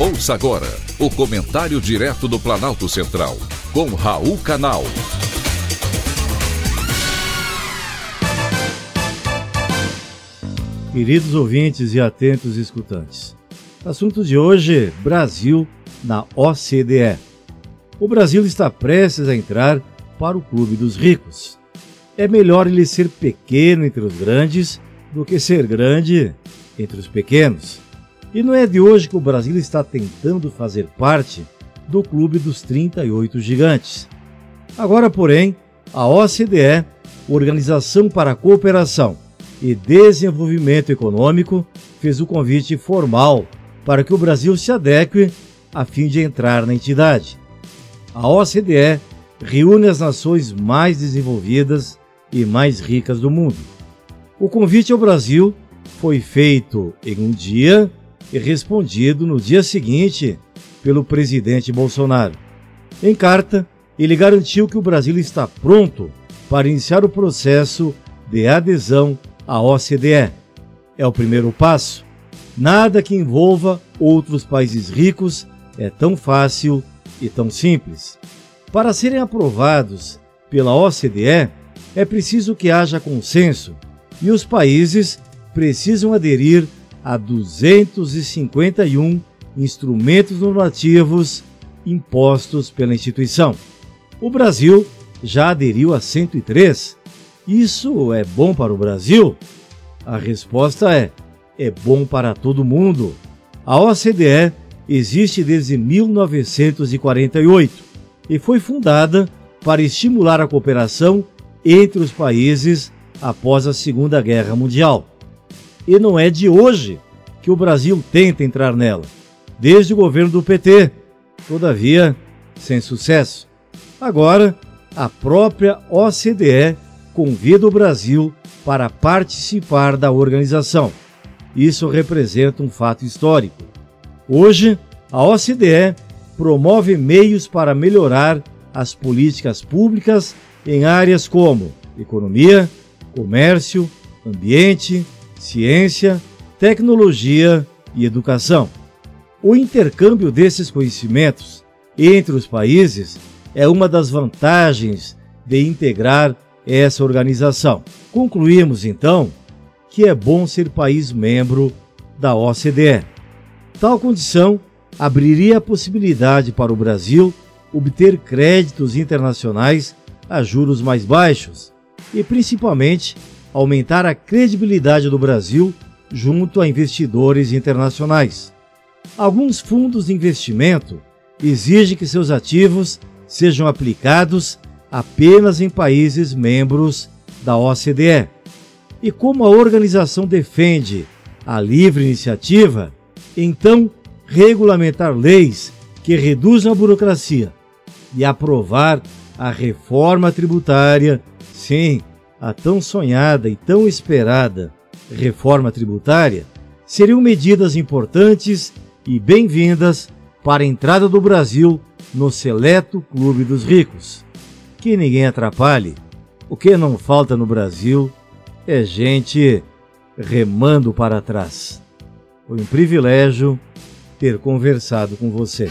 Ouça agora o comentário direto do Planalto Central, com Raul Canal. Queridos ouvintes e atentos escutantes, assunto de hoje: Brasil na OCDE. O Brasil está prestes a entrar para o Clube dos Ricos. É melhor ele ser pequeno entre os grandes do que ser grande entre os pequenos. E não é de hoje que o Brasil está tentando fazer parte do clube dos 38 gigantes. Agora, porém, a OCDE, Organização para a Cooperação e Desenvolvimento Econômico, fez o convite formal para que o Brasil se adeque a fim de entrar na entidade. A OCDE reúne as nações mais desenvolvidas e mais ricas do mundo. O convite ao Brasil foi feito em um dia e respondido no dia seguinte pelo presidente Bolsonaro. Em carta, ele garantiu que o Brasil está pronto para iniciar o processo de adesão à OCDE. É o primeiro passo. Nada que envolva outros países ricos é tão fácil e tão simples. Para serem aprovados pela OCDE, é preciso que haja consenso e os países precisam aderir a 251 instrumentos normativos impostos pela instituição. O Brasil já aderiu a 103. Isso é bom para o Brasil? A resposta é: é bom para todo mundo. A OCDE existe desde 1948 e foi fundada para estimular a cooperação entre os países após a Segunda Guerra Mundial e não é de hoje que o Brasil tenta entrar nela, desde o governo do PT, todavia sem sucesso. Agora, a própria OCDE convida o Brasil para participar da organização. Isso representa um fato histórico. Hoje, a OCDE promove meios para melhorar as políticas públicas em áreas como economia, comércio, ambiente, ciência, tecnologia e educação. O intercâmbio desses conhecimentos entre os países é uma das vantagens de integrar essa organização. Concluímos então que é bom ser país membro da OCDE. Tal condição abriria a possibilidade para o Brasil obter créditos internacionais a juros mais baixos e, principalmente, aumentar a credibilidade do Brasil junto a investidores internacionais. Alguns fundos de investimento exigem que seus ativos sejam aplicados apenas em países membros da OCDE. E como a organização defende a livre iniciativa, então regulamentar leis que reduzam a burocracia e aprovar a reforma tributária, sim, a tão sonhada e tão esperada reforma tributária seriam medidas importantes e bem-vindas para a entrada do Brasil no seleto clube dos ricos. Que ninguém atrapalhe. O que não falta no Brasil é gente remando para trás. Foi um privilégio ter conversado com você.